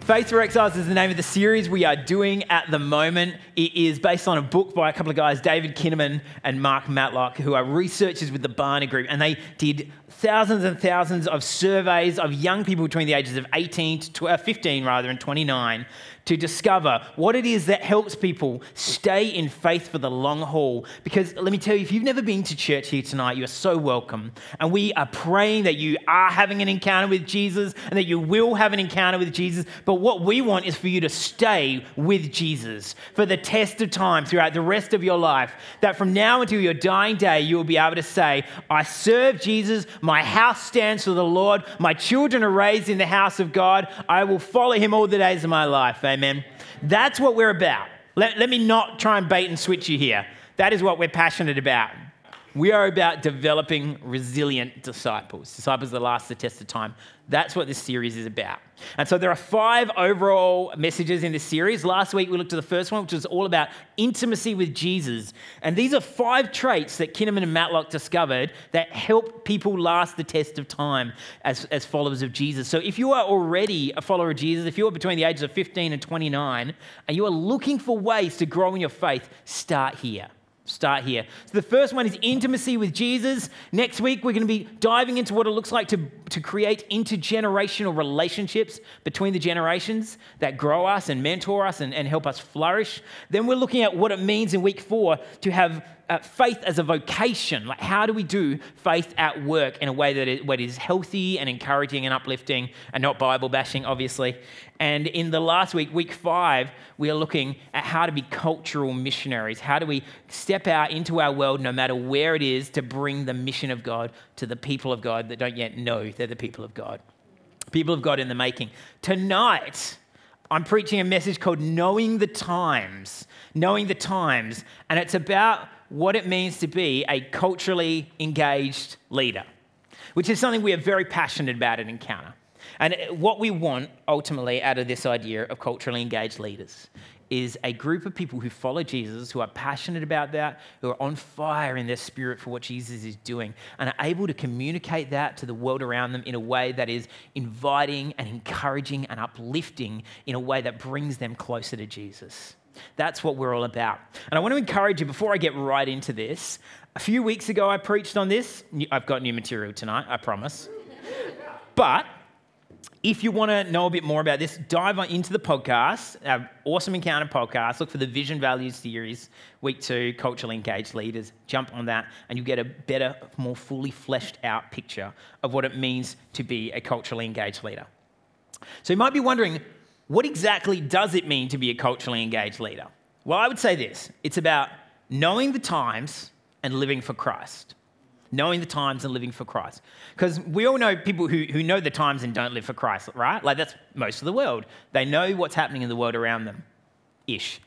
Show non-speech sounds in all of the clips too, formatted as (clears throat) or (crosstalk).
Faith for Exiles is the name of the series we are doing at the moment. It is based on a book by a couple of guys, David Kinnaman and Mark Matlock, who are researchers with the Barna Group, and they did thousands and thousands of surveys of young people between the ages of 18 to 12, uh, 15 rather and 29 to discover what it is that helps people stay in faith for the long haul. Because let me tell you, if you've never been to church here tonight, you are so welcome. And we are praying that you are having an encounter with Jesus and that you will have an encounter with Jesus. But what we want is for you to stay with Jesus for the test of time throughout the rest of your life. That from now until your dying day, you will be able to say, I serve Jesus, my house stands for the Lord, my children are raised in the house of God, I will follow him all the days of my life. Amen. That's what we're about. Let, let me not try and bait and switch you here. That is what we're passionate about. We are about developing resilient disciples, disciples that last the test of time. That's what this series is about. And so there are five overall messages in this series. Last week we looked at the first one, which was all about intimacy with Jesus. And these are five traits that Kinnaman and Matlock discovered that help people last the test of time as, as followers of Jesus. So if you are already a follower of Jesus, if you're between the ages of 15 and 29, and you are looking for ways to grow in your faith, start here start here. So the first one is intimacy with Jesus. Next week, we're going to be diving into what it looks like to, to create intergenerational relationships between the generations that grow us and mentor us and, and help us flourish. Then we're looking at what it means in week four to have uh, faith as a vocation. Like, how do we do faith at work in a way that is, what is healthy and encouraging and uplifting and not Bible bashing, obviously? And in the last week, week five, we are looking at how to be cultural missionaries. How do we step out into our world, no matter where it is, to bring the mission of God to the people of God that don't yet know they're the people of God? People of God in the making. Tonight, I'm preaching a message called Knowing the Times. Knowing the Times. And it's about what it means to be a culturally engaged leader, which is something we are very passionate about at Encounter. And what we want ultimately out of this idea of culturally engaged leaders is a group of people who follow Jesus, who are passionate about that, who are on fire in their spirit for what Jesus is doing, and are able to communicate that to the world around them in a way that is inviting and encouraging and uplifting in a way that brings them closer to Jesus. That's what we're all about. And I want to encourage you before I get right into this. A few weeks ago, I preached on this. I've got new material tonight, I promise. But if you want to know a bit more about this, dive into the podcast, our awesome encounter podcast. Look for the Vision Values series, week two, culturally engaged leaders. Jump on that, and you get a better, more fully fleshed out picture of what it means to be a culturally engaged leader. So you might be wondering, what exactly does it mean to be a culturally engaged leader? Well, I would say this it's about knowing the times and living for Christ. Knowing the times and living for Christ. Because we all know people who, who know the times and don't live for Christ, right? Like that's most of the world. They know what's happening in the world around them, ish.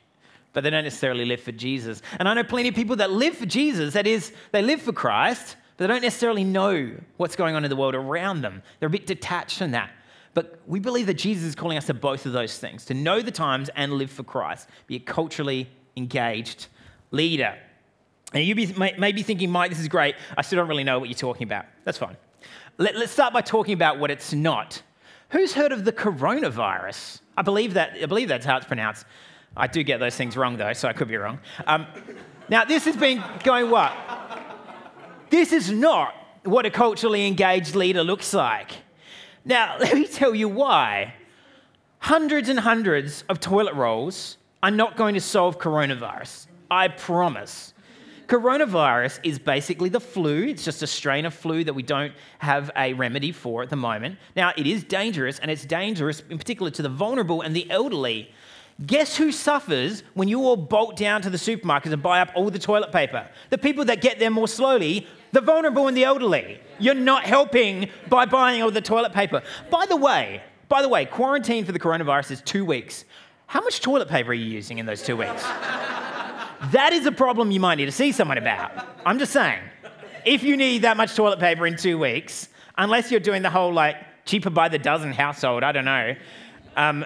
But they don't necessarily live for Jesus. And I know plenty of people that live for Jesus, that is, they live for Christ, but they don't necessarily know what's going on in the world around them. They're a bit detached from that. But we believe that Jesus is calling us to both of those things to know the times and live for Christ, be a culturally engaged leader. And you may, may be thinking, Mike, this is great. I still don't really know what you're talking about. That's fine. Let, us start by talking about what it's not. Who's heard of the coronavirus? I believe, that, I believe that's how it's pronounced. I do get those things wrong, though, so I could be wrong. Um, now, this has been going what? This is not what a culturally engaged leader looks like. Now, (laughs) let me tell you why. Hundreds and hundreds of toilet rolls are not going to solve coronavirus. I promise. Coronavirus is basically the flu. It's just a strain of flu that we don't have a remedy for at the moment. Now, it is dangerous, and it's dangerous in particular to the vulnerable and the elderly. Guess who suffers when you all bolt down to the supermarkets and buy up all the toilet paper? The people that get there more slowly, the vulnerable and the elderly. You're not helping by buying all the toilet paper. By the way, by the way, quarantine for the coronavirus is two weeks. How much toilet paper are you using in those two weeks? That is a problem you might need to see someone about. I'm just saying. If you need that much toilet paper in two weeks, unless you're doing the whole like cheaper by the dozen household, I don't know, um,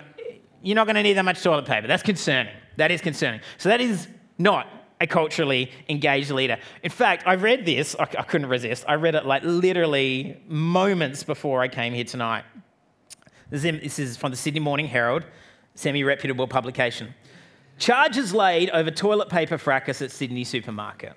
you're not going to need that much toilet paper. That's concerning. That is concerning. So that is not a culturally engaged leader. In fact, I read this, I, I couldn't resist. I read it like literally moments before I came here tonight. This is from the Sydney Morning Herald, semi reputable publication. Charges laid over toilet paper fracas at Sydney supermarket.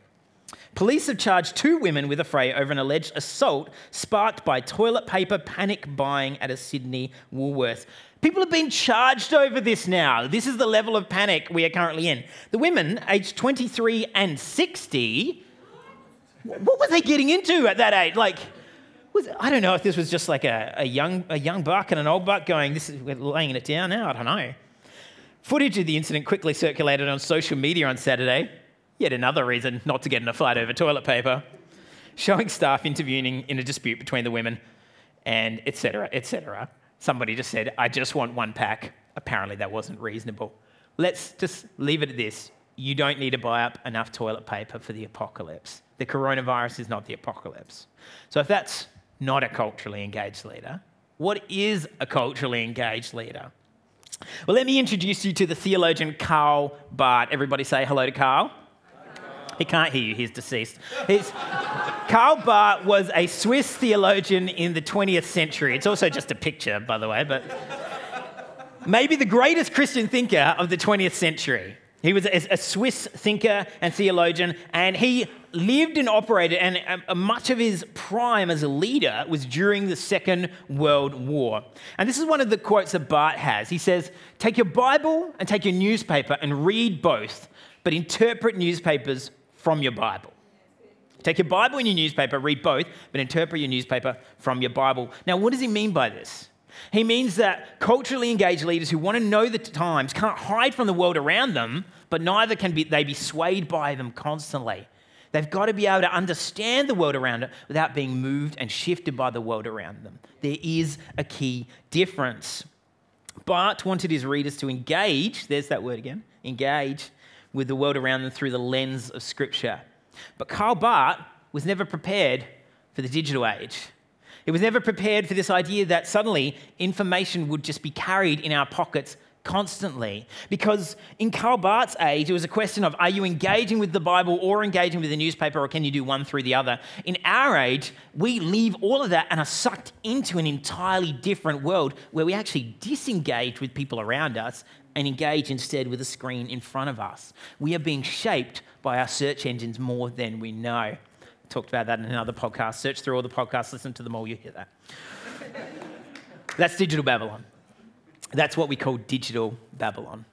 Police have charged two women with a fray over an alleged assault sparked by toilet paper panic buying at a Sydney Woolworths. People have been charged over this now. This is the level of panic we are currently in. The women, aged 23 and 60, what were they getting into at that age? Like, was, I don't know if this was just like a, a, young, a young buck and an old buck going, this is, we're laying it down now. I don't know. Footage of the incident quickly circulated on social media on Saturday. Yet another reason not to get in a fight over toilet paper. Showing staff intervening in a dispute between the women and etc. etc. Somebody just said, I just want one pack. Apparently, that wasn't reasonable. Let's just leave it at this. You don't need to buy up enough toilet paper for the apocalypse. The coronavirus is not the apocalypse. So, if that's not a culturally engaged leader, what is a culturally engaged leader? Well, let me introduce you to the theologian Karl Barth. Everybody say hello to Karl. He can't hear you, he's deceased. He's, Karl Barth was a Swiss theologian in the 20th century. It's also just a picture, by the way, but maybe the greatest Christian thinker of the 20th century. He was a, Swiss thinker and theologian, and he lived and operated, and uh, much of his prime as a leader was during the Second World War. And this is one of the quotes that Barth has. He says, Take your Bible and take your newspaper and read both, but interpret newspapers from your Bible. Take your Bible and your newspaper, read both, but interpret your newspaper from your Bible. Now, what does he mean by this? He means that culturally engaged leaders who want to know the times can't hide from the world around them, but neither can be, they be swayed by them constantly. They've got to be able to understand the world around it without being moved and shifted by the world around them. There is a key difference. Barth wanted his readers to engage, there's that word again, engage with the world around them through the lens of Scripture. But Karl Barth was never prepared for the digital age. He was never prepared for this idea that suddenly information would just be carried in our pockets constantly. Because in Karl Barth's age, it was a question of are you engaging with the Bible or engaging with the newspaper, or can you do one through the other? In our age, we leave all of that and are sucked into an entirely different world where we actually disengage with people around us and engage instead with a screen in front of us. We are being shaped by our search engines more than we know. Talked about that in another podcast. Search through all the podcasts, listen to them all, you hear that. (laughs) That's digital Babylon. That's what we call digital Babylon.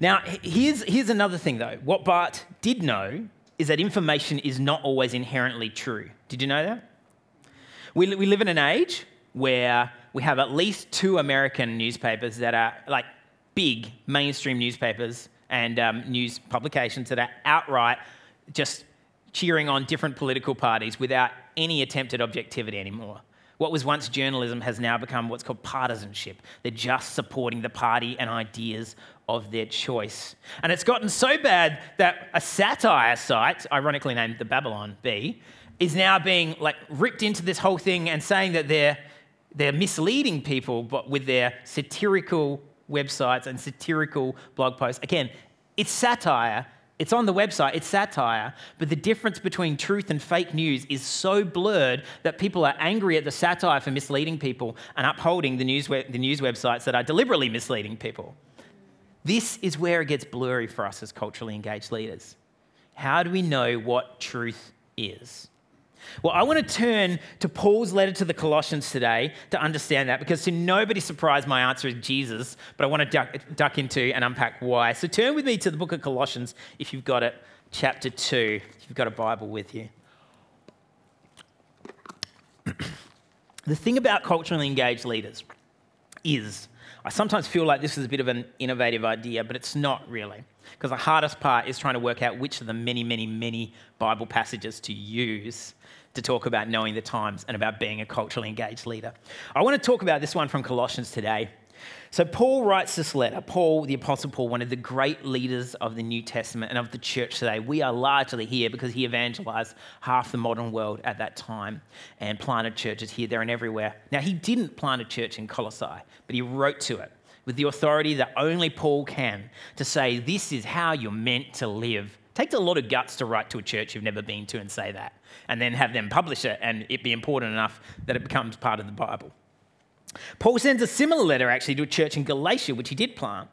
Now, here's, here's another thing though. What Barth did know is that information is not always inherently true. Did you know that? We, we live in an age where we have at least two American newspapers that are like big mainstream newspapers and um, news publications that are outright just cheering on different political parties without any attempt at objectivity anymore. What was once journalism has now become what's called partisanship. They're just supporting the party and ideas of their choice. And it's gotten so bad that a satire site, ironically named the Babylon Bee, is now being like ripped into this whole thing and saying that they're, they're misleading people but with their satirical websites and satirical blog posts. Again, it's satire. It's on the website, it's satire, but the difference between truth and fake news is so blurred that people are angry at the satire for misleading people and upholding the news, the news websites that are deliberately misleading people. This is where it gets blurry for us as culturally engaged leaders. How do we know what truth is? Well, I want to turn to Paul's letter to the Colossians today to understand that because to nobody's surprise, my answer is Jesus, but I want to duck, duck into and unpack why. So turn with me to the book of Colossians if you've got it, chapter 2, if you've got a Bible with you. (clears throat) the thing about culturally engaged leaders is I sometimes feel like this is a bit of an innovative idea, but it's not really. Because the hardest part is trying to work out which of the many, many, many Bible passages to use to talk about knowing the times and about being a culturally engaged leader. I want to talk about this one from Colossians today So, Paul writes this letter. Paul, the Apostle Paul, one of the great leaders of the New Testament and of the church today. We are largely here because he evangelized half the modern world at that time and planted churches here, there, and everywhere. Now, he didn't plant a church in Colossae, but he wrote to it with the authority that only Paul can to say, This is how you're meant to live. It takes a lot of guts to write to a church you've never been to and say that, and then have them publish it and it be important enough that it becomes part of the Bible. Paul sends a similar letter actually to a church in Galatia, which he did plant.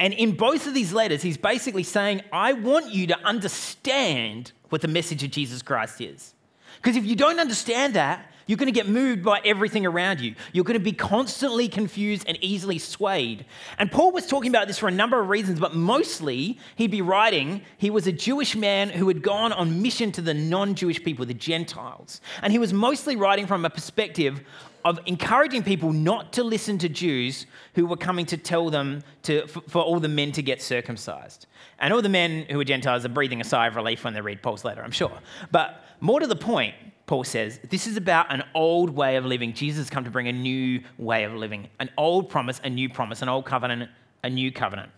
And in both of these letters, he's basically saying, I want you to understand what the message of Jesus Christ is. Because if you don't understand that, you're going to get moved by everything around you. You're going to be constantly confused and easily swayed. And Paul was talking about this for a number of reasons, but mostly he'd be writing, he was a Jewish man who had gone on mission to the non Jewish people, the Gentiles. And he was mostly writing from a perspective of encouraging people not to listen to Jews who were coming to tell them to, for, for, all the men to get circumcised. And all the men who are Gentiles are breathing a sigh of relief when they read Paul's letter, I'm sure. But more to the point, Paul says, this is about an old way of living. Jesus has come to bring a new way of living, an old promise, a new promise, an old covenant, a new covenant.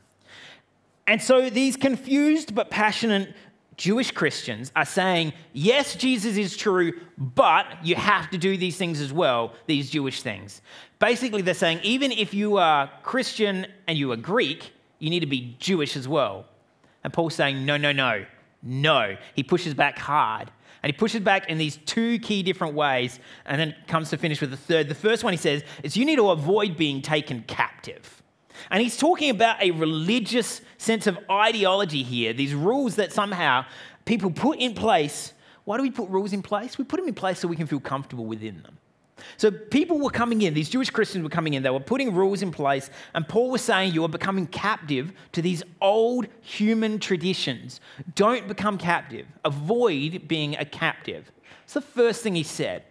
And so these confused but passionate Jewish Christians are saying, yes, Jesus is true, but you have to do these things as well, these Jewish things. Basically, they're saying, even if you are Christian and you are Greek, you need to be Jewish as well. And Paul's saying, no, no, no, no. He pushes back hard. And he pushes back in these two key different ways, and then comes to finish with the third. The first one he says is, you need to avoid being taken captive. And he's talking about a religious sense of ideology here, these rules that somehow people put in place. Why do we put rules in place? We put them in place so we can feel comfortable within them. So people were coming in, these Jewish Christians were coming in, they were putting rules in place, and Paul was saying, You are becoming captive to these old human traditions. Don't become captive. Avoid being a captive. It's the first thing he said.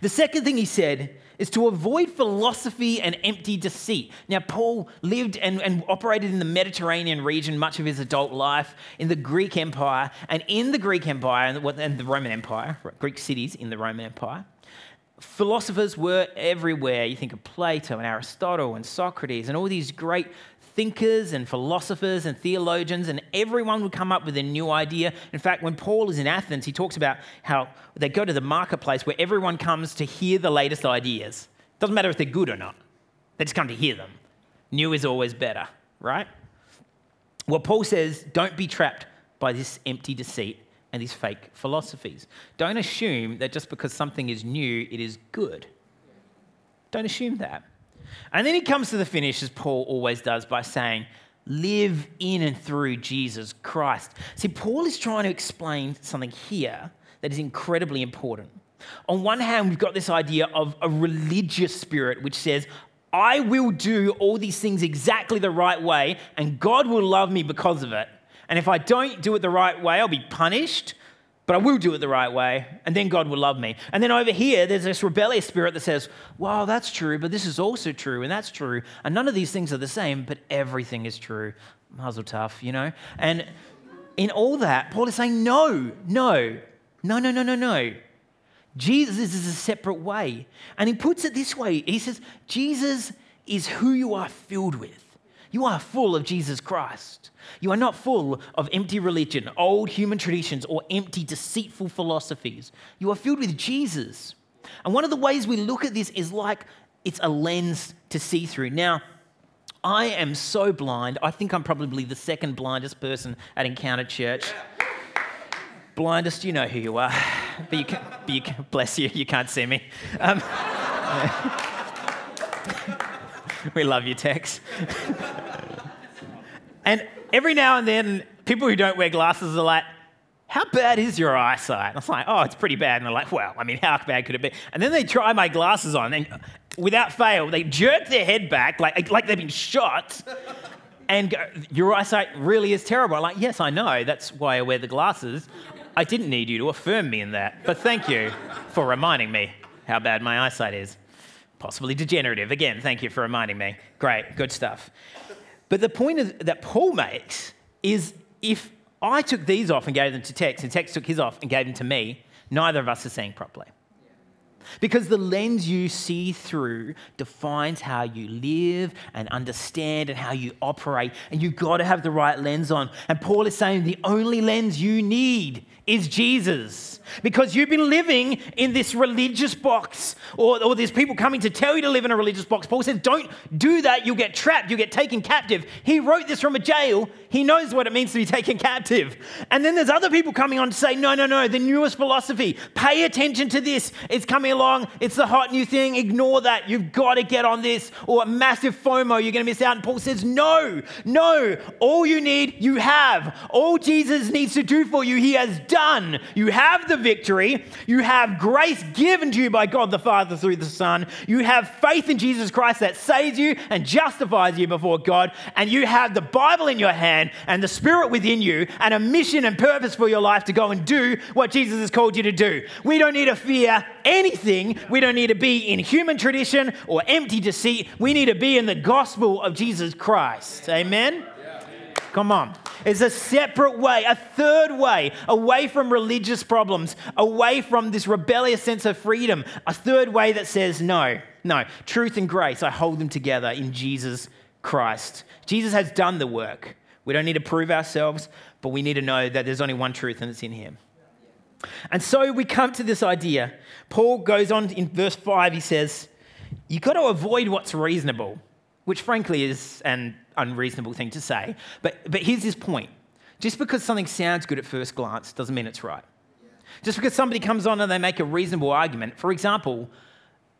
The second thing he said is to avoid philosophy and empty deceit. Now, Paul lived and, and operated in the Mediterranean region much of his adult life, in the Greek Empire, and in the Greek Empire and the, and the Roman Empire, Greek cities in the Roman Empire. Philosophers were everywhere. You think of Plato and Aristotle and Socrates and all these great thinkers and philosophers and theologians, and everyone would come up with a new idea. In fact, when Paul is in Athens, he talks about how they go to the marketplace where everyone comes to hear the latest ideas. Doesn't matter if they're good or not, they just come to hear them. New is always better, right? Well, Paul says, don't be trapped by this empty deceit and these fake philosophies. Don't assume that just because something is new, it is good. Don't assume that. And then he comes to the finish, as Paul always does, by saying, Live in and through Jesus Christ. See, Paul is trying to explain something here that is incredibly important. On one hand, we've got this idea of a religious spirit which says, I will do all these things exactly the right way, and God will love me because of it. And if I don't do it the right way, I'll be punished but I will do it the right way, and then God will love me. And then over here, there's this rebellious spirit that says, Well, that's true, but this is also true, and that's true. And none of these things are the same, but everything is true. Muzzle tough, you know? And in all that, Paul is saying, No, no, no, no, no, no, no. Jesus is a separate way. And he puts it this way He says, Jesus is who you are filled with. You are full of Jesus Christ. You are not full of empty religion, old human traditions, or empty, deceitful philosophies. You are filled with Jesus. And one of the ways we look at this is like it's a lens to see through. Now, I am so blind. I think I'm probably the second blindest person at Encounter Church. Blindest, you know who you are. But you, can, but you can, bless you, you can't see me. Um, (laughs) (laughs) we love you, Tex. (laughs) and every now and then, people who don't wear glasses are like, how bad is your eyesight? And I was like, oh, it's pretty bad. And they're like, well, I mean, how bad could it be? And then they try my glasses on, and without fail, they jerk their head back like, like they've been shot. And go, your eyesight really is terrible. I'm like, yes, I know. That's why I wear the glasses. I didn't need you to affirm me in that. But thank you for reminding me how bad my eyesight is. Possibly degenerative. Again, thank you for reminding me. Great, good stuff. But the point that Paul makes is if I took these off and gave them to Tex, and Tex took his off and gave them to me, neither of us are seeing properly. Because the lens you see through defines how you live and understand and how you operate. And you've got to have the right lens on. And Paul is saying the only lens you need is Jesus. Because you've been living in this religious box, or, or there's people coming to tell you to live in a religious box. Paul says, don't do that. You'll get trapped, you'll get taken captive. He wrote this from a jail. He knows what it means to be taken captive. And then there's other people coming on to say, no, no, no, the newest philosophy. Pay attention to this. It's coming along. It's the hot new thing. Ignore that. You've got to get on this. Or a massive FOMO, you're going to miss out. And Paul says, no, no. All you need, you have. All Jesus needs to do for you, he has done. You have the victory. You have grace given to you by God the Father through the Son. You have faith in Jesus Christ that saves you and justifies you before God. And you have the Bible in your hand and the Spirit within you and a mission and purpose for your life to go and do what Jesus has called you to do. We don't need to fear anything. We don't need to be in human tradition or empty deceit. We need to be in the gospel of Jesus Christ. Amen? Come on. It's a separate way, a third way, away from religious problems, away from this rebellious sense of freedom. A third way that says, no, no, truth and grace, I hold them together in Jesus Christ. Jesus has done the work. We don't need to prove ourselves, but we need to know that there's only one truth and it's in Him. And so we come to this idea. Paul goes on in verse 5, he says, You've got to avoid what's reasonable, which frankly is an unreasonable thing to say. But, but here's his point just because something sounds good at first glance doesn't mean it's right. Just because somebody comes on and they make a reasonable argument, for example,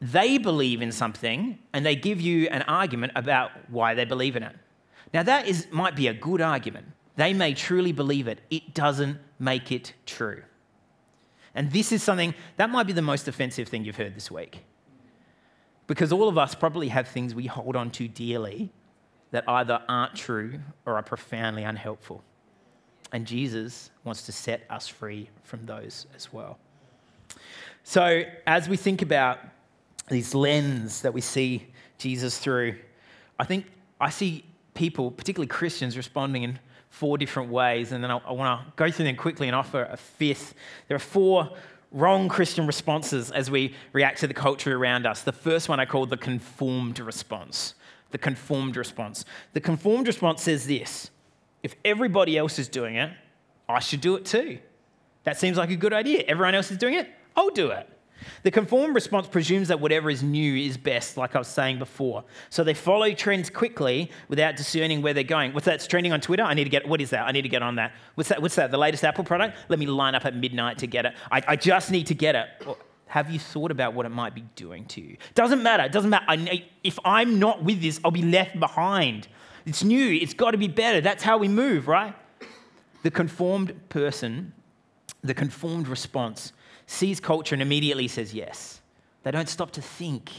they believe in something and they give you an argument about why they believe in it. Now, that is, might be a good argument. They may truly believe it. It doesn't make it true. And this is something that might be the most offensive thing you've heard this week. Because all of us probably have things we hold on to dearly that either aren't true or are profoundly unhelpful. And Jesus wants to set us free from those as well. So, as we think about these lens that we see Jesus through, I think I see people, particularly Christians, responding in four different ways. And then I, I want to go through them quickly and offer a fifth. There are four wrong Christian responses as we react to the culture around us. The first one I call the conformed response. The conformed response. The conformed response says this if everybody else is doing it, I should do it too. That seems like a good idea. Everyone else is doing it, I'll do it. The conformed response presumes that whatever is new is best, like I was saying before. So they follow trends quickly without discerning where they're going. What's that's trending on Twitter? I need to get, what is that? I need to get on that. What's that? What's that? The latest Apple product? Let me line up at midnight to get it. I, I just need to get it. Have you thought about what it might be doing to you? Doesn't matter. It doesn't matter. I, if I'm not with this, I'll be left behind. It's new. It's got to be better. That's how we move, right? The conformed person, the conformed response sees culture and immediately says yes. They don't stop to think.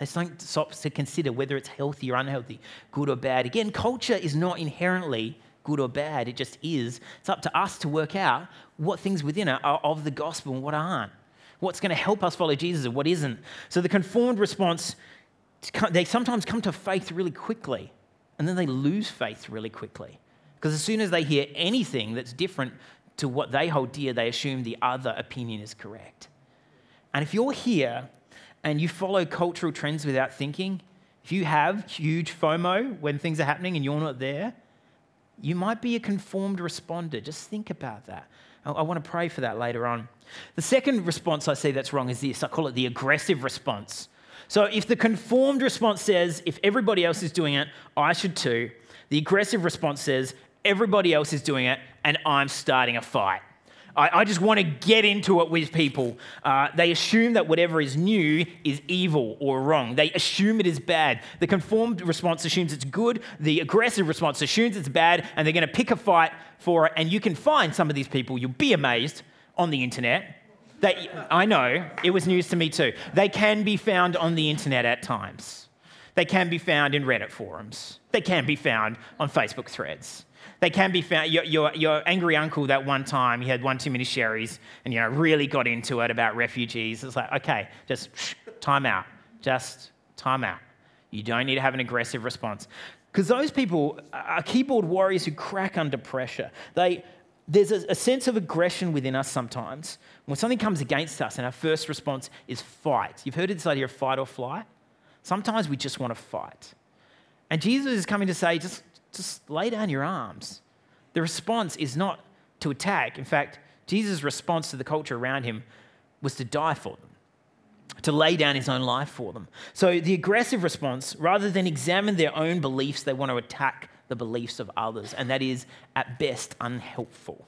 They don't stop to consider whether it's healthy or unhealthy, good or bad. Again, culture is not inherently good or bad, it just is. It's up to us to work out what things within it are of the gospel and what aren't. What's going to help us follow Jesus and what isn't. So the conformed response, they sometimes come to faith really quickly and then they lose faith really quickly. Because as soon as they hear anything that's different to what they hold dear, they assume the other opinion is correct. And if you're here and you follow cultural trends without thinking, if you have huge FOMO when things are happening and you're not there, you might be a conformed responder. Just think about that. I, want to pray for that later on. The second response I see that's wrong is this I call it the aggressive response. So if the conformed response says, if everybody else is doing it, I should too, the aggressive response says, everybody else is doing it, and I'm starting a fight. I, I just want to get into it with people. Uh, they assume that whatever is new is evil or wrong. They assume it is bad. The conformed response assumes it's good. The aggressive response assumes it's bad, and they're going to pick a fight for it. And you can find some of these people, you'll be amazed, on the internet. I know, it was news to me too. They can be found on the internet at times. They can be found in Reddit forums. They can be found on Facebook threads. They can be found. Your, your, your, angry uncle that one time he had one too many sherries and you know really got into it about refugees. It's like okay, just time out. Just time out. You don't need to have an aggressive response because those people are keyboard warriors who crack under pressure. They there's a, a, sense of aggression within us sometimes. When something comes against us and our first response is fight. You've heard of this idea of fight or flight? Sometimes we just want to fight. And Jesus is coming to say, just, just lay down your arms. The response is not to attack. In fact, Jesus' response to the culture around him was to die for them, to lay down his own life for them. So the aggressive response, rather than examine their own beliefs, they want to attack the beliefs of others, and that is at best unhelpful.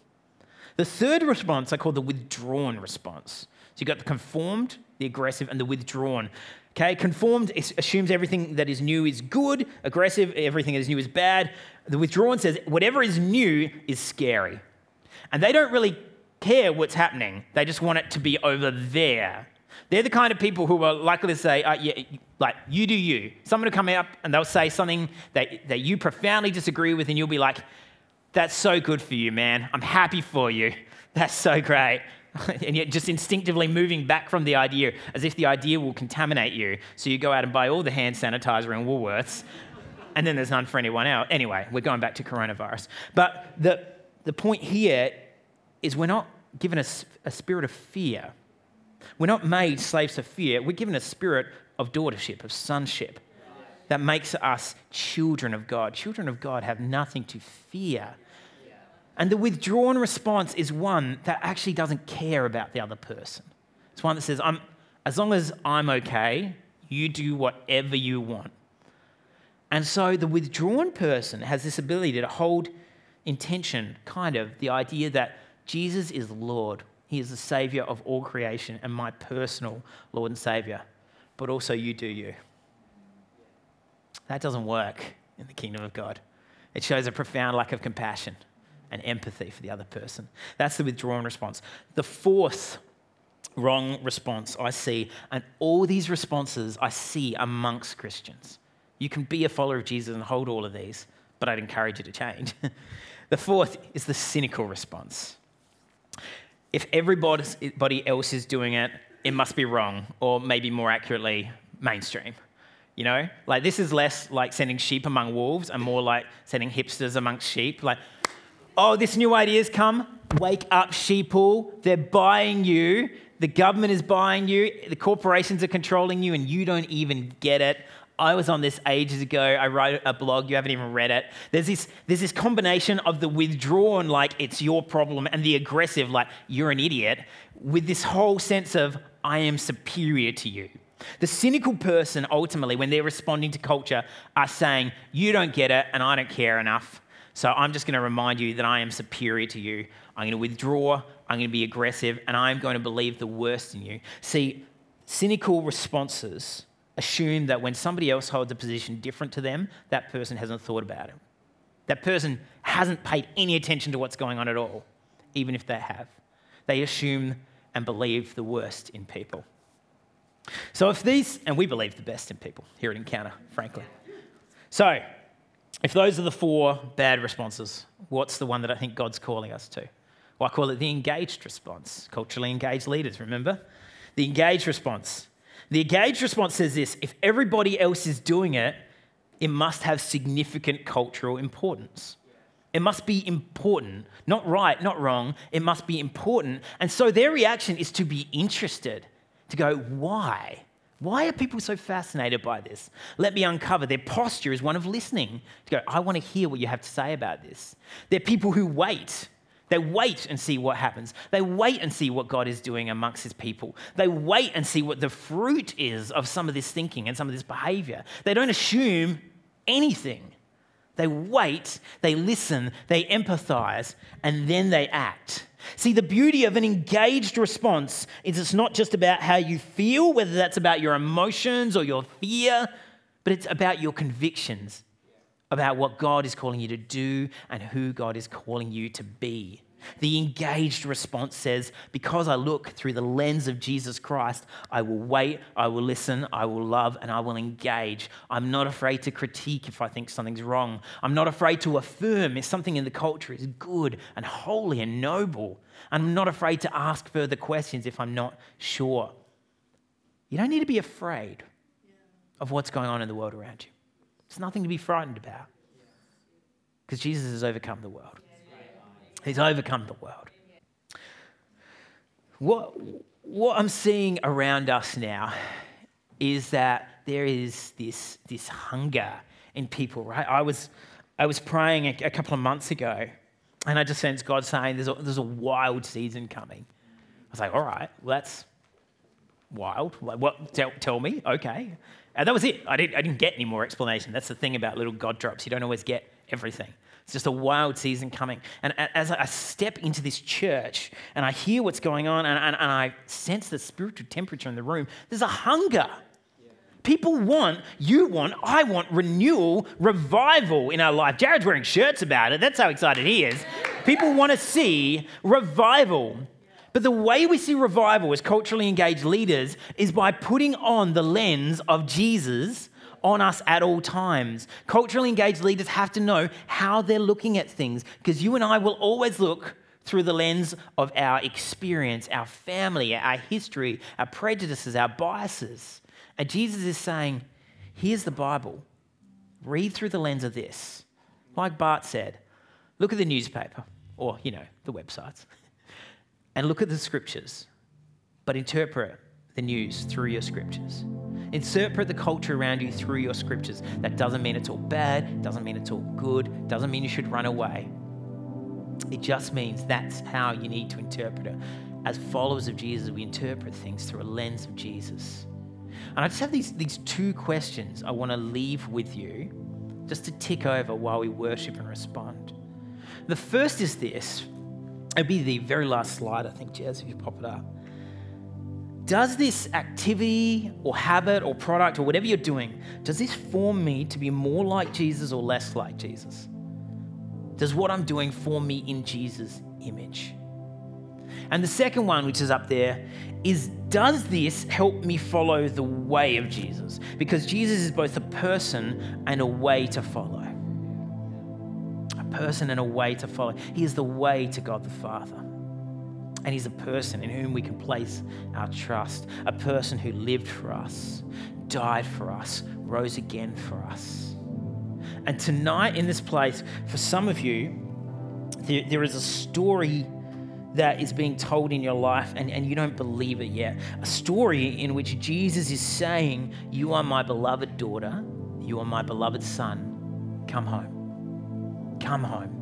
The third response I call the withdrawn response. So you've got the conformed, the aggressive, and the withdrawn. Okay, conformed assumes everything that is new is good, aggressive, everything that is new is bad. The withdrawn says whatever is new is scary. And they don't really care what's happening, they just want it to be over there. They're the kind of people who are likely to say, uh, yeah, like, you do you. Someone will come up and they'll say something that, that you profoundly disagree with, and you'll be like, that's so good for you, man. I'm happy for you. That's so great. (laughs) and yet, just instinctively moving back from the idea as if the idea will contaminate you. So you go out and buy all the hand sanitizer in Woolworths, and then there's none for anyone else. Anyway, we're going back to coronavirus. But the, the point here is we're not given a, a spirit of fear we're not made slaves to fear. We're given a spirit of daughtership, of sonship, that makes us children of God. Children of God have nothing to fear. And the withdrawn response is one that actually doesn't care about the other person. It's one that says, I'm, as long as I'm okay, you do whatever you want. And so the withdrawn person has this ability to hold intention, kind of, the idea that Jesus is Lord. He is the Savior of all creation and my personal Lord and Savior. But also, you do you. That doesn't work in the kingdom of God. It shows a profound lack of compassion and empathy for the other person. That's the withdrawn response. The fourth wrong response I see, and all these responses I see amongst Christians. You can be a follower of Jesus and hold all of these, but I'd encourage you to change. (laughs) the fourth is the cynical response if everybody else is doing it, it must be wrong, or maybe more accurately, mainstream. You know, like this is less like sending sheep among wolves and more like sending hipsters amongst sheep. Like, oh, this new idea's come. Wake up, sheeple. They're buying you. The government is buying you. The corporations are controlling you, and you don't even get it. I was on this ages ago. I wrote a blog. You haven't even read it. There's this, there's this combination of the withdrawn, like it's your problem, and the aggressive, like you're an idiot, with this whole sense of I am superior to you. The cynical person, ultimately, when they're responding to culture, are saying, You don't get it, and I don't care enough. So I'm just going to remind you that I am superior to you. I'm going to withdraw. I'm going to be aggressive, and I'm going to believe the worst in you. See, cynical responses assume that when somebody else holds a position different to them, that person hasn't thought about it. That person hasn't paid any attention to what's going on at all, even if they have. They assume and believe the worst in people. So, if these, and we believe the best in people here at Encounter, frankly. So, if those are the four bad responses, what's the one that I think God's calling us to? Well, I call it the engaged response. Culturally engaged leaders, remember? The engaged response. The engaged response says this if everybody else is doing it, it must have significant cultural importance. It must be important, not right, not wrong. It must be important. And so their reaction is to be interested, to go, why? Why are people so fascinated by this? Let me uncover. Their posture is one of listening, to go, I want to hear what you have to say about this. They're people who wait they wait and see what happens. They wait and see what God is doing amongst his people. They wait and see what the fruit is of some of this thinking and some of this behavior. They don't assume anything. They wait, they listen, they empathize, and then they act. See, the beauty of an engaged response is it's not just about how you feel, whether that's about your emotions or your fear, but it's about your convictions about what God is calling you to do and who God is calling you to be. The engaged response says, Because I look through the lens of Jesus Christ, I will wait, I will listen, I will love, and I will engage. I'm not afraid to critique if I think something's wrong. I'm not afraid to affirm if something in the culture is good and holy and noble. I'm not afraid to ask further questions if I'm not sure. You don't need to be afraid of what's going on in the world around you. It's nothing to be frightened about because Jesus has overcome the world. He's overcome the world. What, what I'm seeing around us now is that there is this, this hunger in people, right? I was, I was praying a, a couple of months ago, and I just sensed God saying there's a, there's a wild season coming. I was like, all right, well, that's wild. What? Tell, tell me. Okay. And that was it. I didn't, I didn't get any more explanation. That's the thing about little God drops. You don't always get everything. It's just a wild season coming. And as I step into this church and I hear what's going on and, and, and I sense the spiritual temperature in the room, there's a hunger. People want, you want, I want renewal, revival in our life. Jared's wearing shirts about it. That's how excited he is. People want to see revival. But the way we see revival as culturally engaged leaders is by putting on the lens of Jesus on us at all times. Culturally engaged leaders have to know how they're looking at things because you and I will always look through the lens of our experience, our family, our history, our prejudices, our biases. And Jesus is saying, here's the Bible. Read through the lens of this. Like Barth said, look at the newspaper or, you know, the websites (laughs) and look at the scriptures, but interpret the news through your scriptures. Interpret the culture around you through your scriptures. That doesn't mean it's all bad, doesn't mean it's all good, doesn't mean you should run away. It just means that's how you need to interpret it. As followers of Jesus, we interpret things through a lens of Jesus. And I just have these, these two questions I want to leave with you just to tick over while we worship and respond. The first is this. It'd be the very last slide, I think, Jez, if you pop it up does this activity or habit or product or whatever you're doing, does this form me to be more like Jesus or less like Jesus? Does what I'm doing form me in Jesus' image? And the second one, which is up there, is does this help me follow the way of Jesus? Because Jesus is both a person and a way to follow. A person and a way to follow. He is the way to God the Father. And he's a person in whom we can place our trust, a person who lived for us, died for us, rose again for us. And tonight in this place, for some of you, there, there is a story that is being told in your life and, and you don't believe it yet. A story in which Jesus is saying, You are my beloved daughter, you are my beloved son, come home. Come home.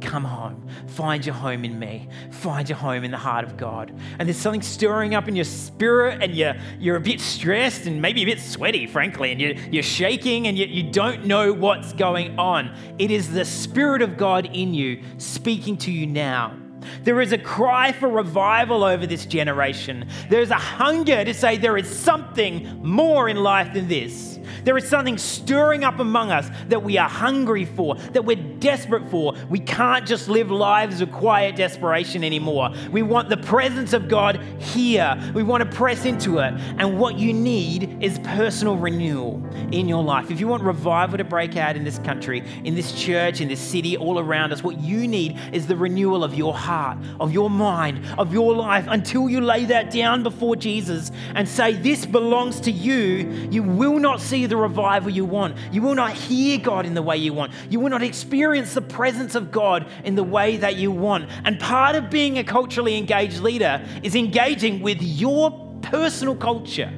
Come home. Find your home in me. Find your home in the heart of God. And there's something stirring up in your spirit, and you're, you're a bit stressed and maybe a bit sweaty, frankly, and you're, you're shaking and you, you don't know what's going on. It is the Spirit of God in you speaking to you now. There is a cry for revival over this generation. There's a hunger to say there is something more in life than this. There is something stirring up among us that we are hungry for, that we're desperate for. We can't just live lives of quiet desperation anymore. We want the presence of God here. We want to press into it. And what you need is personal renewal in your life. If you want revival to break out in this country, in this church, in this city, all around us, what you need is the renewal of your heart, of your mind, of your life until you lay that down before Jesus and say, This belongs to you. You will not see the the revival you want. You will not hear God in the way you want. You will not experience the presence of God in the way that you want. And part of being a culturally engaged leader is engaging with your personal culture.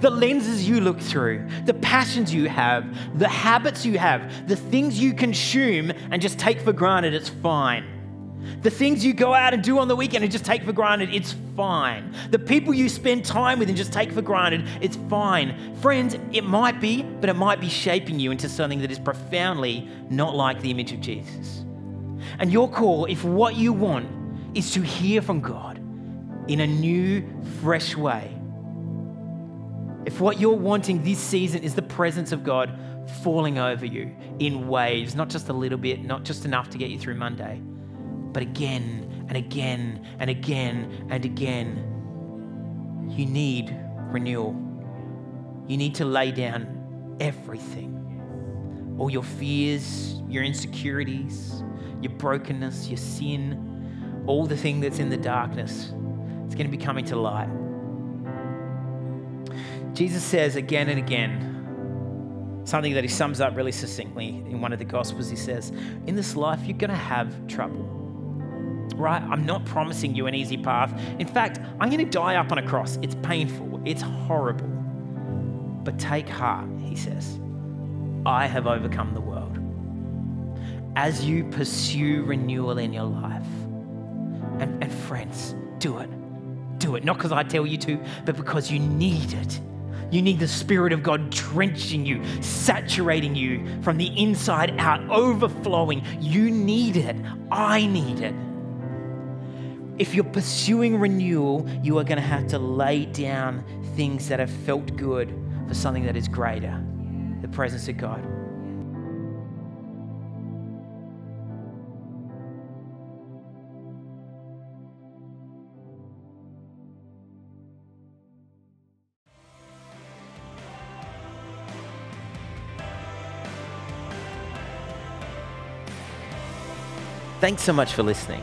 The lenses you look through, the passions you have, the habits you have, the things you consume and just take for granted it's fine. The things you go out and do on the weekend and just take for granted, it's fine. The people you spend time with and just take for granted, it's fine. Friends, it might be, but it might be shaping you into something that is profoundly not like the image of Jesus. And your call, if what you want is to hear from God in a new, fresh way, if what you're wanting this season is the presence of God falling over you in waves, not just a little bit, not just enough to get you through Monday but again and again and again and again, you need renewal. You need to lay down everything all your fears, your insecurities, your brokenness, your sin, all the thing that's in the darkness. It's going to be coming to light. Jesus says again and again something that he sums up really succinctly in one of the Gospels. He says, In this life, you're going to have trouble. Right? I'm not promising you an easy path. In fact, I'm going to die up on a cross. It's painful, it's horrible. But take heart, he says. I have overcome the world. As you pursue renewal in your life, and, and friends, do it. Do it. Not because I tell you to, but because you need it. You need the Spirit of God drenching you, saturating you from the inside out, overflowing. You need it. I need it. If you're pursuing renewal, you are going to have to lay down things that have felt good for something that is greater the presence of God. Thanks so much for listening.